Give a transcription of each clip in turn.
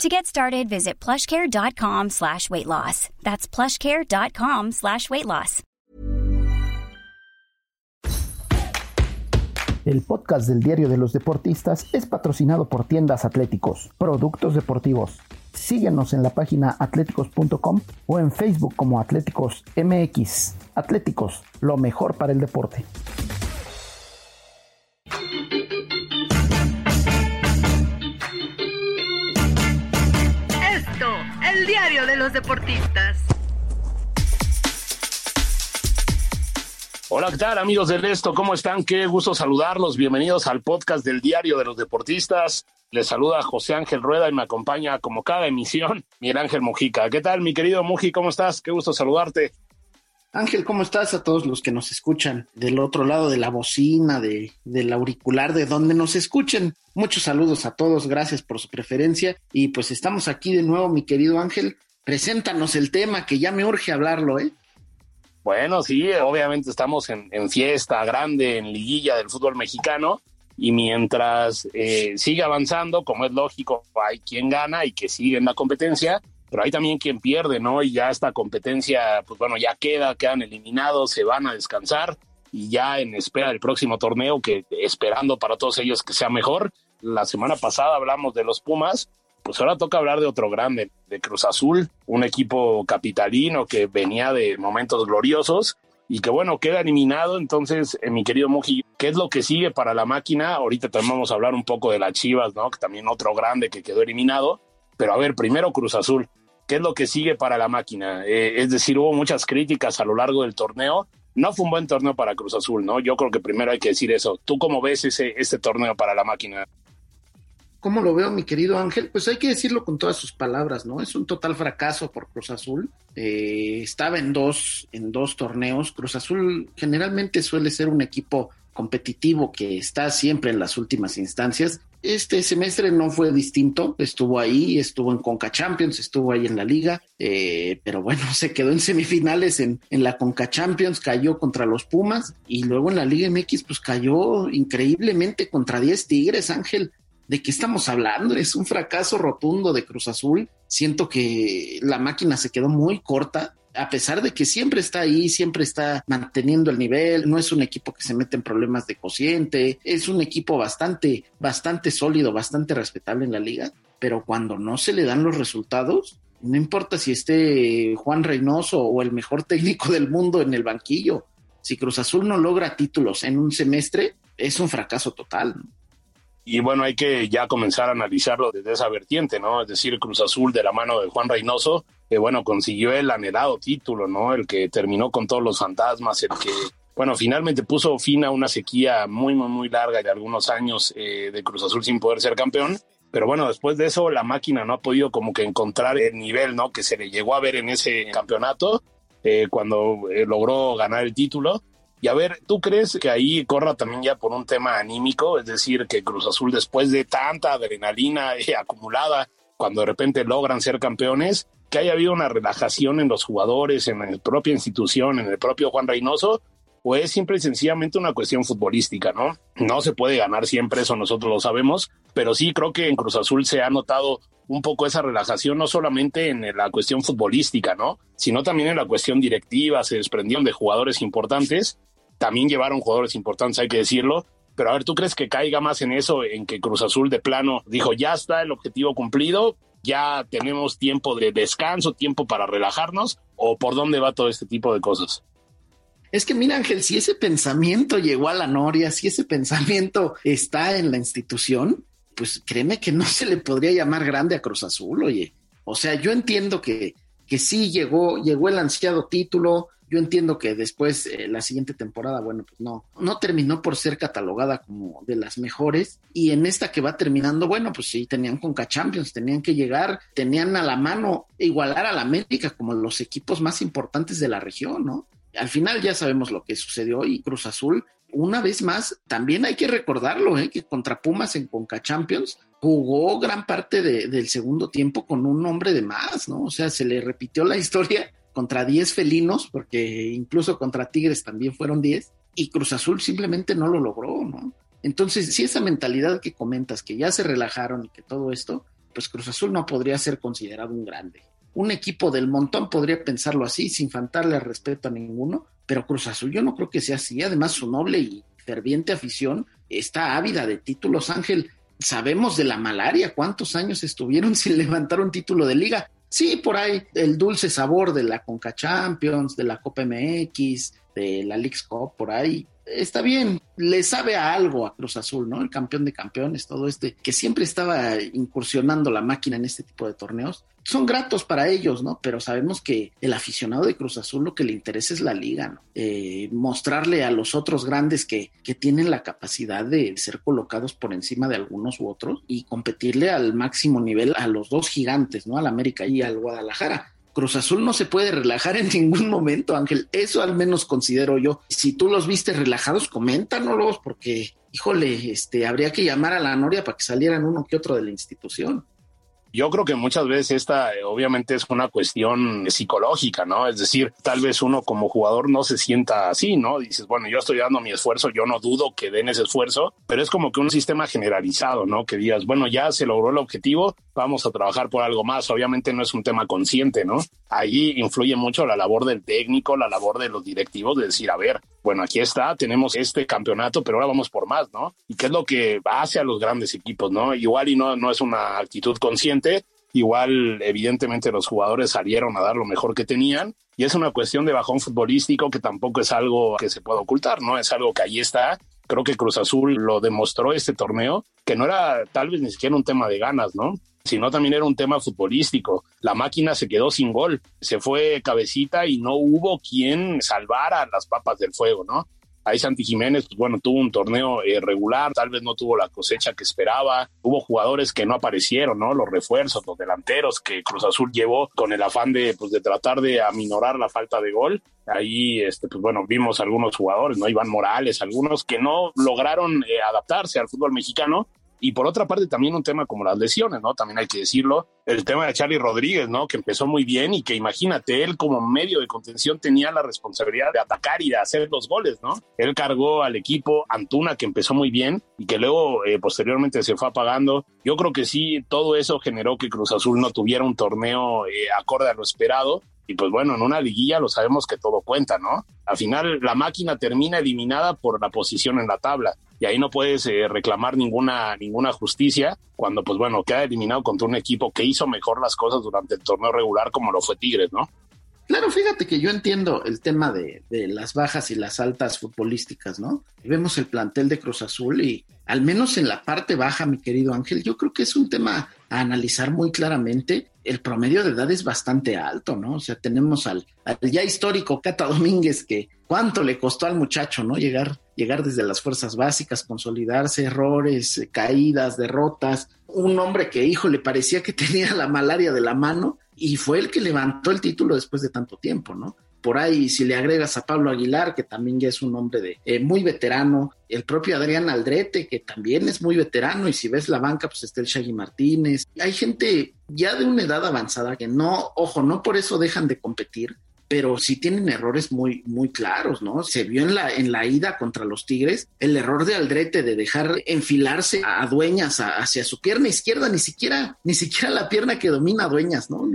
To get started, visit plushcare.com slash weight loss. That's plushcare.com slash weight loss. El podcast del Diario de los Deportistas es patrocinado por Tiendas Atléticos, productos deportivos. Síguenos en la página atléticos.com o en Facebook como Atléticos MX. Atléticos, lo mejor para el deporte. Los deportistas. Hola, ¿qué tal amigos del Esto? ¿Cómo están? Qué gusto saludarlos. Bienvenidos al podcast del Diario de los Deportistas. Les saluda José Ángel Rueda y me acompaña como cada emisión Miguel Ángel Mujica. ¿Qué tal, mi querido Muji? ¿Cómo estás? Qué gusto saludarte. Ángel, ¿cómo estás? A todos los que nos escuchan del otro lado de la bocina, de, del auricular, de donde nos escuchen. Muchos saludos a todos, gracias por su preferencia. Y pues estamos aquí de nuevo, mi querido Ángel. Preséntanos el tema que ya me urge hablarlo, ¿eh? Bueno, sí, obviamente estamos en, fiesta grande, en liguilla del fútbol mexicano. Y mientras eh, avanzando, como es lógico, hay quien gana y que sigue en la competencia, pero hay también quien pierde, ¿no? Y ya esta competencia, pues bueno, ya queda, quedan eliminados, se van a descansar y ya en espera del próximo torneo, que esperando para todos ellos que sea mejor. La semana pasada hablamos de los Pumas, pues ahora toca hablar de otro grande, de Cruz Azul, un equipo capitalino que venía de momentos gloriosos y que bueno, queda eliminado. Entonces, eh, mi querido Muji, ¿qué es lo que sigue para la máquina? Ahorita también vamos a hablar un poco de las Chivas, ¿no? Que también otro grande que quedó eliminado. Pero a ver, primero Cruz Azul. ¿Qué es lo que sigue para la máquina? Eh, es decir, hubo muchas críticas a lo largo del torneo. No fue un buen torneo para Cruz Azul, ¿no? Yo creo que primero hay que decir eso. ¿Tú cómo ves ese, este torneo para la máquina? ¿Cómo lo veo, mi querido Ángel? Pues hay que decirlo con todas sus palabras, ¿no? Es un total fracaso por Cruz Azul. Eh, estaba en dos, en dos torneos. Cruz Azul generalmente suele ser un equipo competitivo que está siempre en las últimas instancias. Este semestre no fue distinto, estuvo ahí, estuvo en Conca Champions, estuvo ahí en la liga, eh, pero bueno, se quedó en semifinales en, en la Conca Champions, cayó contra los Pumas y luego en la Liga MX pues cayó increíblemente contra 10 Tigres, Ángel. ¿De qué estamos hablando? Es un fracaso rotundo de Cruz Azul. Siento que la máquina se quedó muy corta a pesar de que siempre está ahí, siempre está manteniendo el nivel, no es un equipo que se mete en problemas de cociente, es un equipo bastante, bastante sólido, bastante respetable en la liga, pero cuando no se le dan los resultados, no importa si esté Juan Reynoso o el mejor técnico del mundo en el banquillo, si Cruz Azul no logra títulos en un semestre, es un fracaso total. Y bueno, hay que ya comenzar a analizarlo desde esa vertiente, ¿no? Es decir, Cruz Azul de la mano de Juan Reynoso, que bueno, consiguió el anhelado título, ¿no? El que terminó con todos los fantasmas, el que, bueno, finalmente puso fin a una sequía muy, muy, muy larga de algunos años eh, de Cruz Azul sin poder ser campeón. Pero bueno, después de eso la máquina no ha podido como que encontrar el nivel, ¿no? Que se le llegó a ver en ese campeonato eh, cuando eh, logró ganar el título. Y a ver, ¿tú crees que ahí corra también ya por un tema anímico? Es decir, que Cruz Azul después de tanta adrenalina acumulada, cuando de repente logran ser campeones, que haya habido una relajación en los jugadores, en la propia institución, en el propio Juan Reynoso, o es simple y sencillamente una cuestión futbolística, ¿no? No se puede ganar siempre, eso nosotros lo sabemos, pero sí creo que en Cruz Azul se ha notado un poco esa relajación, no solamente en la cuestión futbolística, ¿no? Sino también en la cuestión directiva, se desprendieron de jugadores importantes también llevaron jugadores importantes, hay que decirlo. Pero a ver, ¿tú crees que caiga más en eso, en que Cruz Azul de plano dijo, ya está el objetivo cumplido, ya tenemos tiempo de descanso, tiempo para relajarnos? ¿O por dónde va todo este tipo de cosas? Es que mira, Ángel, si ese pensamiento llegó a la Noria, si ese pensamiento está en la institución, pues créeme que no se le podría llamar grande a Cruz Azul, oye. O sea, yo entiendo que, que sí llegó, llegó el ansiado título, yo entiendo que después, eh, la siguiente temporada, bueno, pues no, no terminó por ser catalogada como de las mejores. Y en esta que va terminando, bueno, pues sí, tenían Conca Champions, tenían que llegar, tenían a la mano igualar a la América como los equipos más importantes de la región, ¿no? Al final ya sabemos lo que sucedió y Cruz Azul, una vez más, también hay que recordarlo, ¿eh? que contra Pumas en Conca Champions jugó gran parte del segundo tiempo con un hombre de más, ¿no? O sea, se le repitió la historia contra 10 felinos, porque incluso contra Tigres también fueron 10, y Cruz Azul simplemente no lo logró, ¿no? Entonces, si esa mentalidad que comentas, que ya se relajaron y que todo esto, pues Cruz Azul no podría ser considerado un grande. Un equipo del montón podría pensarlo así, sin faltarle respeto a ninguno, pero Cruz Azul yo no creo que sea así. Además, su noble y ferviente afición está ávida de títulos. Ángel, sabemos de la malaria, cuántos años estuvieron sin levantar un título de liga. Sí, por ahí el dulce sabor de la Conca Champions, de la Copa MX, de la League Cup, por ahí está bien, le sabe a algo a Cruz Azul, ¿no? El campeón de campeones, todo este, que siempre estaba incursionando la máquina en este tipo de torneos. Son gratos para ellos, ¿no? Pero sabemos que el aficionado de Cruz Azul lo que le interesa es la liga, ¿no? Eh, mostrarle a los otros grandes que, que tienen la capacidad de ser colocados por encima de algunos u otros y competirle al máximo nivel a los dos gigantes, ¿no? Al América y al Guadalajara Cruz Azul no se puede relajar en ningún momento, Ángel. Eso al menos considero yo. Si tú los viste relajados, coméntanos, porque, híjole, este, habría que llamar a la Noria para que salieran uno que otro de la institución. Yo creo que muchas veces esta eh, obviamente es una cuestión psicológica, ¿no? Es decir, tal vez uno como jugador no se sienta así, ¿no? Dices, bueno, yo estoy dando mi esfuerzo, yo no dudo que den ese esfuerzo, pero es como que un sistema generalizado, ¿no? Que digas, bueno, ya se logró el objetivo, vamos a trabajar por algo más. Obviamente no es un tema consciente, ¿no? Ahí influye mucho la labor del técnico, la labor de los directivos de decir, a ver, bueno, aquí está, tenemos este campeonato, pero ahora vamos por más, ¿no? Y qué es lo que hace a los grandes equipos, ¿no? Igual y no, no es una actitud consciente, igual evidentemente los jugadores salieron a dar lo mejor que tenían y es una cuestión de bajón futbolístico que tampoco es algo que se pueda ocultar, ¿no? Es algo que ahí está. Creo que Cruz Azul lo demostró este torneo, que no era tal vez ni siquiera un tema de ganas, ¿no? Sino también era un tema futbolístico. La máquina se quedó sin gol, se fue cabecita y no hubo quien salvara las papas del fuego, ¿no? Ahí Santi Jiménez, pues bueno, tuvo un torneo eh, regular, tal vez no tuvo la cosecha que esperaba. Hubo jugadores que no aparecieron, ¿no? Los refuerzos, los delanteros que Cruz Azul llevó con el afán de, pues, de tratar de aminorar la falta de gol. Ahí, este, pues bueno, vimos algunos jugadores, ¿no? Iván Morales, algunos que no lograron eh, adaptarse al fútbol mexicano y por otra parte, también un tema como las lesiones, ¿no? También hay que decirlo. El tema de Charlie Rodríguez, ¿no? Que empezó muy bien y que imagínate, él como medio de contención tenía la responsabilidad de atacar y de hacer los goles, ¿no? Él cargó al equipo Antuna, que empezó muy bien y que luego eh, posteriormente se fue apagando. Yo creo que sí, todo eso generó que Cruz Azul no tuviera un torneo eh, acorde a lo esperado y pues bueno, en una liguilla lo sabemos que todo cuenta, ¿no? Al final la máquina termina eliminada por la posición en la tabla y ahí no puedes eh, reclamar ninguna, ninguna justicia cuando pues bueno, queda eliminado contra un equipo que hizo mejor las cosas durante el torneo regular como lo fue Tigres, ¿no? Claro, fíjate que yo entiendo el tema de, de, las bajas y las altas futbolísticas, ¿no? Vemos el plantel de Cruz Azul y al menos en la parte baja, mi querido Ángel, yo creo que es un tema a analizar muy claramente. El promedio de edad es bastante alto, ¿no? O sea, tenemos al, al ya histórico Cata Domínguez que cuánto le costó al muchacho, ¿no? Llegar, llegar desde las fuerzas básicas, consolidarse, errores, caídas, derrotas. Un hombre que, hijo, le parecía que tenía la malaria de la mano y fue el que levantó el título después de tanto tiempo, ¿no? Por ahí, si le agregas a Pablo Aguilar, que también ya es un hombre de eh, muy veterano, el propio Adrián Aldrete, que también es muy veterano, y si ves la banca, pues está el Shaggy Martínez. Hay gente ya de una edad avanzada que no, ojo, no por eso dejan de competir, pero sí tienen errores muy, muy claros, ¿no? Se vio en la, en la ida contra los Tigres el error de Aldrete de dejar enfilarse a Dueñas hacia su pierna izquierda, ni siquiera, ni siquiera la pierna que domina a Dueñas, ¿no?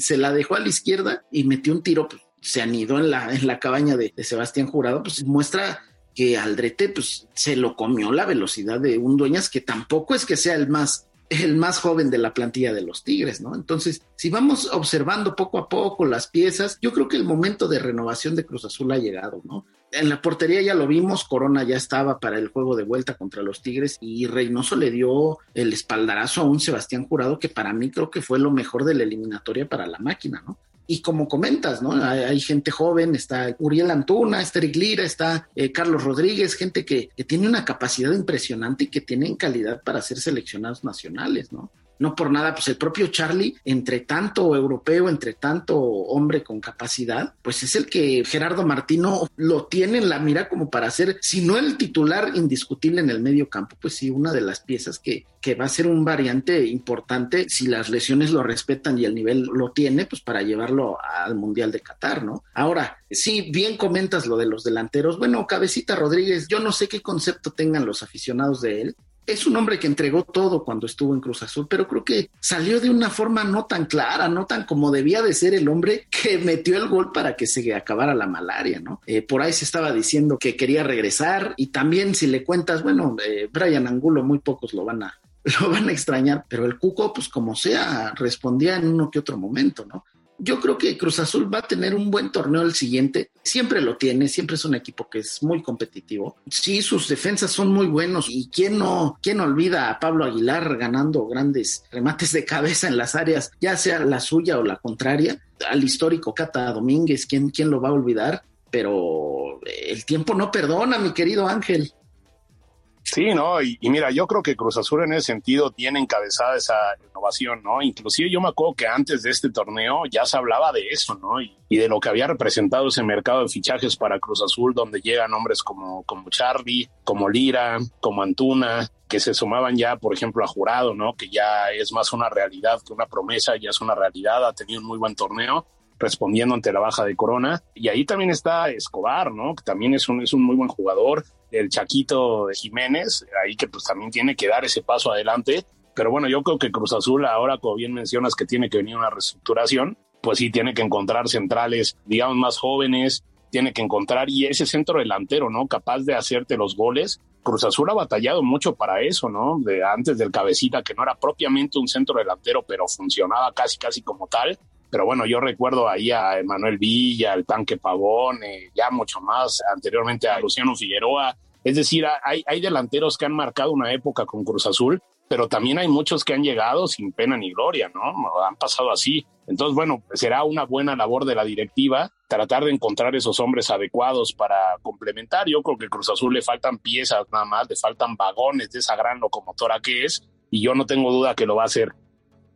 Se la dejó a la izquierda y metió un tiro, pues, se anidó en la, en la cabaña de, Sebastián Jurado, pues muestra que Aldrete pues se lo comió la velocidad de un Dueñas que tampoco es que sea el más el más joven de la plantilla de los Tigres, ¿no? Entonces, si vamos observando poco a poco las piezas, yo creo que el momento de renovación de Cruz Azul ha llegado, ¿no? En la portería ya lo vimos, Corona ya estaba para el juego de vuelta contra los Tigres y Reynoso le dio el espaldarazo a un Sebastián Jurado que para mí creo que fue lo mejor de la eliminatoria para la máquina, ¿no? Y como comentas, ¿no? Hay, gente joven, está Uriel Antuna, está Eric Lira, está eh, Carlos Rodríguez, gente que, que, tiene una capacidad impresionante y que tienen calidad para ser seleccionados nacionales, ¿no? No por nada, pues el propio Charlie, entre tanto europeo, entre tanto hombre con capacidad, pues es el que Gerardo Martino lo tiene en la mira como para ser, si no el titular indiscutible en el medio campo, pues sí, una de las piezas que, que va a ser un variante importante si las lesiones lo respetan y el nivel lo tiene, pues para llevarlo al Mundial de Qatar, ¿no? Ahora, sí, bien comentas lo de los delanteros. Bueno, Cabecita Rodríguez, yo no sé qué concepto tengan los aficionados de él, es un hombre que entregó todo cuando estuvo en Cruz Azul, pero creo que salió de una forma no tan clara, no tan como debía de ser el hombre que metió el gol para que se acabara la malaria, ¿no? Eh, por ahí se estaba diciendo que quería regresar y también si le cuentas, bueno, eh, Brian Angulo muy pocos lo van a lo van a extrañar, pero el Cuco, pues como sea, respondía en uno que otro momento, ¿no? Yo creo que Cruz Azul va a tener un buen torneo el siguiente. Siempre lo tiene, siempre es un equipo que es muy competitivo. Sí, sus defensas son muy buenos y quién no, quién olvida a Pablo Aguilar ganando grandes remates de cabeza en las áreas, ya sea la suya o la contraria. Al histórico Cata Domínguez, ¿quién, quién lo va a olvidar? Pero el tiempo no perdona, mi querido Ángel. Sí, ¿no? Y, mira, yo creo que Cruz Azul en ese sentido tiene encabezada esa innovación, ¿no? Inclusive yo me acuerdo que antes de este torneo ya se hablaba de eso, ¿no? Y, de lo que había representado ese mercado de fichajes para Cruz Azul, donde llegan hombres como, como Charlie, como Lira, como Antuna, que se sumaban ya, por ejemplo, a Jurado, ¿no? Que ya es más una realidad que una promesa, ya es una realidad, ha tenido un muy buen torneo respondiendo ante la baja de Corona. Y ahí también está Escobar, ¿no? Que también es un, es un muy buen jugador. El Chaquito Jiménez, ahí que pues también tiene que dar ese paso adelante. Pero bueno, yo creo que Cruz Azul, ahora como bien mencionas que tiene que venir una reestructuración, pues sí tiene que encontrar centrales, digamos, más jóvenes, tiene que encontrar y ese centro delantero, ¿no? Capaz de hacerte los goles. Cruz Azul ha batallado mucho para eso, ¿no? De antes del cabecita, que no era propiamente un centro delantero, pero funcionaba casi, casi como tal. Pero bueno, yo recuerdo ahí a Emanuel Villa, al Tanque Pavón, eh, ya mucho más anteriormente a Luciano Figueroa. Es decir, hay, hay delanteros que han marcado una época con Cruz Azul, pero también hay muchos que han llegado sin pena ni gloria, ¿no? Han pasado así. Entonces, bueno, será una buena labor de la directiva tratar de encontrar esos hombres adecuados para complementar. Yo creo que Cruz Azul le faltan piezas nada más, le faltan vagones de esa gran locomotora que es, y yo no tengo duda que lo va a hacer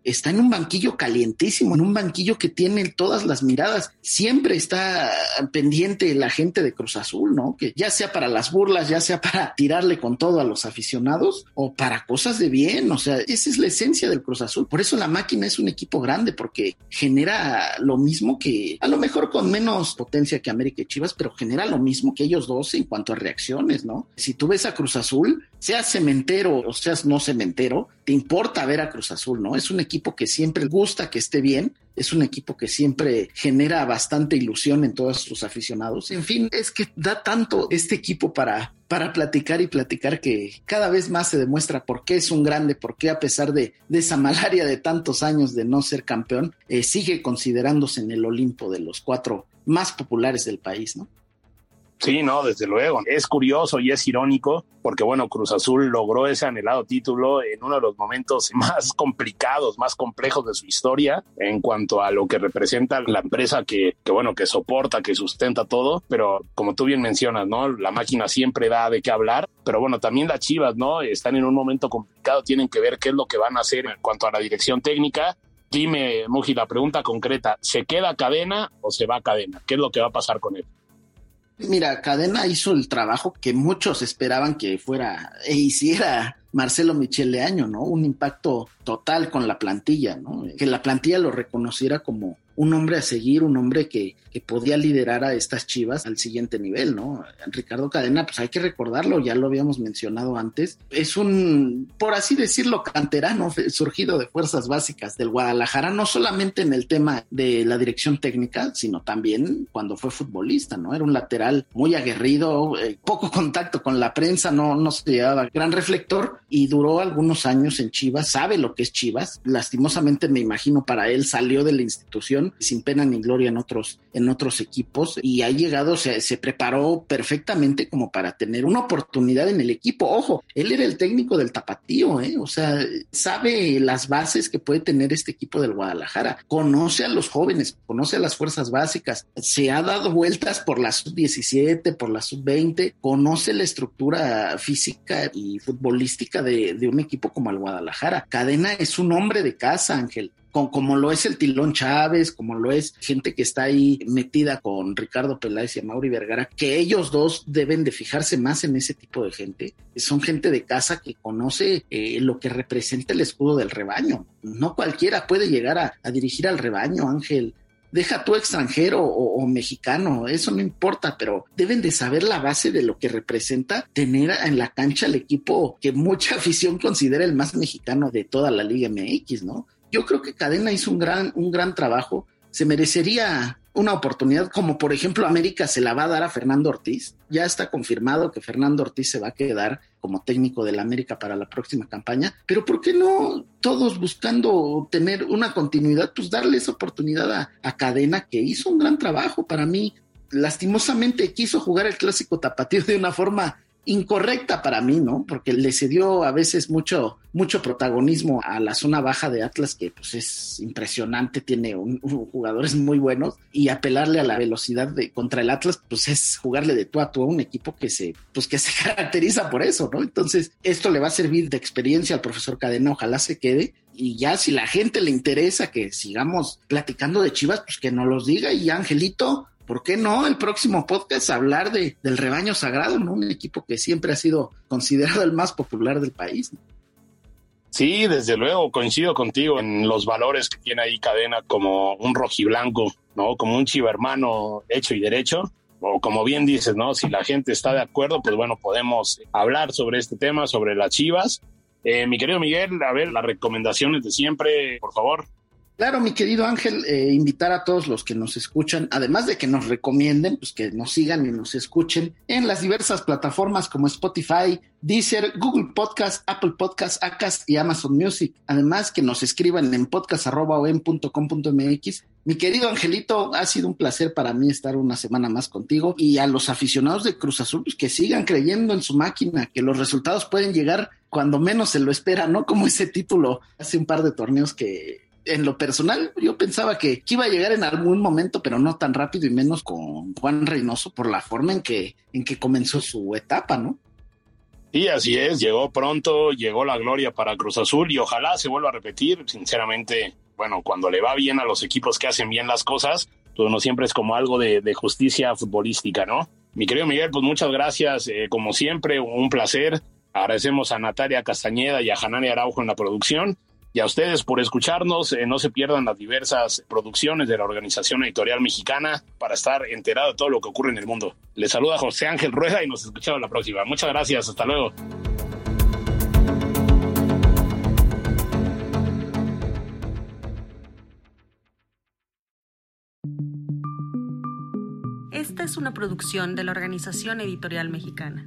está en un banquillo calientísimo, en un banquillo que tiene todas las miradas. Siempre está pendiente la gente de Cruz Azul, ¿no? Que ya sea para las burlas, ya sea para tirarle con todo a los aficionados o para cosas de bien. O sea, esa es la esencia del Cruz Azul. Por eso la máquina es un equipo grande, porque genera lo mismo que, a lo mejor con menos potencia que América y Chivas, pero genera lo mismo que ellos dos en cuanto a reacciones, ¿no? Si tú ves a Cruz Azul, seas cementero o seas no cementero, te importa ver a Cruz Azul, ¿no? Es un equipo que siempre gusta que esté bien, es un equipo que siempre genera bastante ilusión en todos sus aficionados. En fin, es que da tanto este equipo para, para platicar y platicar que cada vez más se demuestra por qué es un grande, por qué a pesar de, de esa malaria de tantos años de no ser campeón, eh, sigue considerándose en el Olimpo de los cuatro más populares del país, ¿no? Sí, no, desde luego. Es curioso y es irónico porque, bueno, Cruz Azul logró ese anhelado título en uno de los momentos más complicados, más complejos de su historia en cuanto a lo que representa la empresa que, que, bueno, que soporta, que sustenta todo. Pero como tú bien mencionas, ¿no? La máquina siempre da de qué hablar. Pero bueno, también las Chivas, ¿no? Están en un momento complicado, tienen que ver qué es lo que van a hacer en cuanto a la dirección técnica. Dime, Muji, la pregunta concreta, ¿se queda cadena o se va cadena? ¿Qué es lo que va a pasar con él? Mira, Cadena hizo el trabajo que muchos esperaban que fuera e hiciera Marcelo Michele Año, ¿no? Un impacto total con la plantilla, ¿no? Que la plantilla lo reconociera como un hombre a seguir, un hombre que, que podía liderar a estas chivas al siguiente nivel, ¿no? Ricardo Cadena, pues hay que recordarlo, ya lo habíamos mencionado antes, es un, por así decirlo, canterano surgido de fuerzas básicas del Guadalajara, no solamente en el tema de la dirección técnica, sino también cuando fue futbolista, ¿no? Era un lateral muy aguerrido, eh, poco contacto con la prensa, no, no se llevaba gran reflector y duró algunos años en Chivas, sabe lo que es Chivas, lastimosamente me imagino para él salió de la institución sin pena ni gloria en otros, en otros equipos y ha llegado, se, se preparó perfectamente como para tener una oportunidad en el equipo. Ojo, él era el técnico del tapatío, ¿eh? o sea, sabe las bases que puede tener este equipo del Guadalajara, conoce a los jóvenes, conoce a las fuerzas básicas, se ha dado vueltas por la sub-17, por la sub-20, conoce la estructura física y futbolística de un equipo como el Guadalajara. Cadena es un hombre de casa, Ángel como lo es el Tilón Chávez, como lo es gente que está ahí metida con Ricardo Peláez y Mauri Vergara, que ellos dos deben de fijarse más en ese tipo de gente. Son gente de casa que conoce eh, lo que representa el escudo del rebaño. No cualquiera puede llegar a, dirigir al rebaño, Ángel deja tú extranjero o, o, mexicano, eso no importa, pero deben de saber la base de lo que representa tener en la cancha el equipo que mucha afición considera el más mexicano de toda la Liga MX, ¿no? Yo creo que Cadena hizo un gran, un gran trabajo. Se merecería una oportunidad, como por ejemplo América se la va a dar a Fernando Ortiz. Ya está confirmado que Fernando Ortiz se va a quedar como técnico del América para la próxima campaña. Pero ¿por qué no todos buscando tener una continuidad? Pues darle esa oportunidad a, a Cadena, que hizo un gran trabajo para mí. Lastimosamente quiso jugar el clásico tapatío de una forma incorrecta para mí, ¿no? Porque le cedió a veces mucho, mucho protagonismo a la zona baja de Atlas, que pues es impresionante, tiene jugadores muy buenos, y apelarle a la velocidad de contra el Atlas, pues es jugarle de tú a tú a un equipo que se, pues que se caracteriza por eso, ¿no? Entonces, esto le va a servir de experiencia al profesor Cadena, ojalá se quede. Y ya si la gente le interesa que sigamos platicando de Chivas, pues que nos los diga. Y Angelito, ¿por qué no el próximo podcast hablar de, del rebaño sagrado, ¿no? Un equipo que siempre ha sido considerado el más popular del país. ¿no? Sí, desde luego, coincido contigo en los valores que tiene ahí Cadena como un rojiblanco, ¿no? Como un chiva hermano hecho y derecho. O como bien dices, ¿no? Si la gente está de acuerdo, pues bueno, podemos hablar sobre este tema, sobre las chivas. Eh, mi querido Miguel, a ver, las recomendaciones de siempre, por favor. Claro, mi querido Ángel, eh, invitar a todos los que nos escuchan, además de que nos recomienden, pues que nos sigan y nos escuchen en las diversas plataformas como Spotify, Deezer, Google Podcast, Apple Podcast, Acast y Amazon Music. Además, que nos escriban en podcast.com.mx. Mi querido Angelito, ha sido un placer para mí estar una semana más contigo y a los aficionados de Cruz Azul, pues que sigan creyendo en su máquina, que los resultados pueden llegar cuando menos se lo espera, ¿no? Como ese título hace un par de torneos que en lo personal, yo pensaba que, iba a llegar en algún momento, pero no tan rápido y menos con Juan Reynoso por la forma en que, en que comenzó su etapa, ¿no? Sí, así es, llegó pronto, llegó la gloria para Cruz Azul y ojalá se vuelva a repetir. Sinceramente, bueno, cuando le va bien a los equipos que hacen bien las cosas, pues no siempre es como algo de, de justicia futbolística, ¿no? Mi querido Miguel, pues muchas gracias, eh, como siempre, un placer. Agradecemos a Natalia Castañeda y a Hanani Araujo en la producción y a ustedes por escucharnos. Eh, no se pierdan las diversas producciones de la Organización Editorial Mexicana para estar enterado de todo lo que ocurre en el mundo. Les saluda José Ángel Rueda y nos escuchamos la próxima. Muchas gracias. Hasta luego. Esta es una producción de la Organización Editorial Mexicana.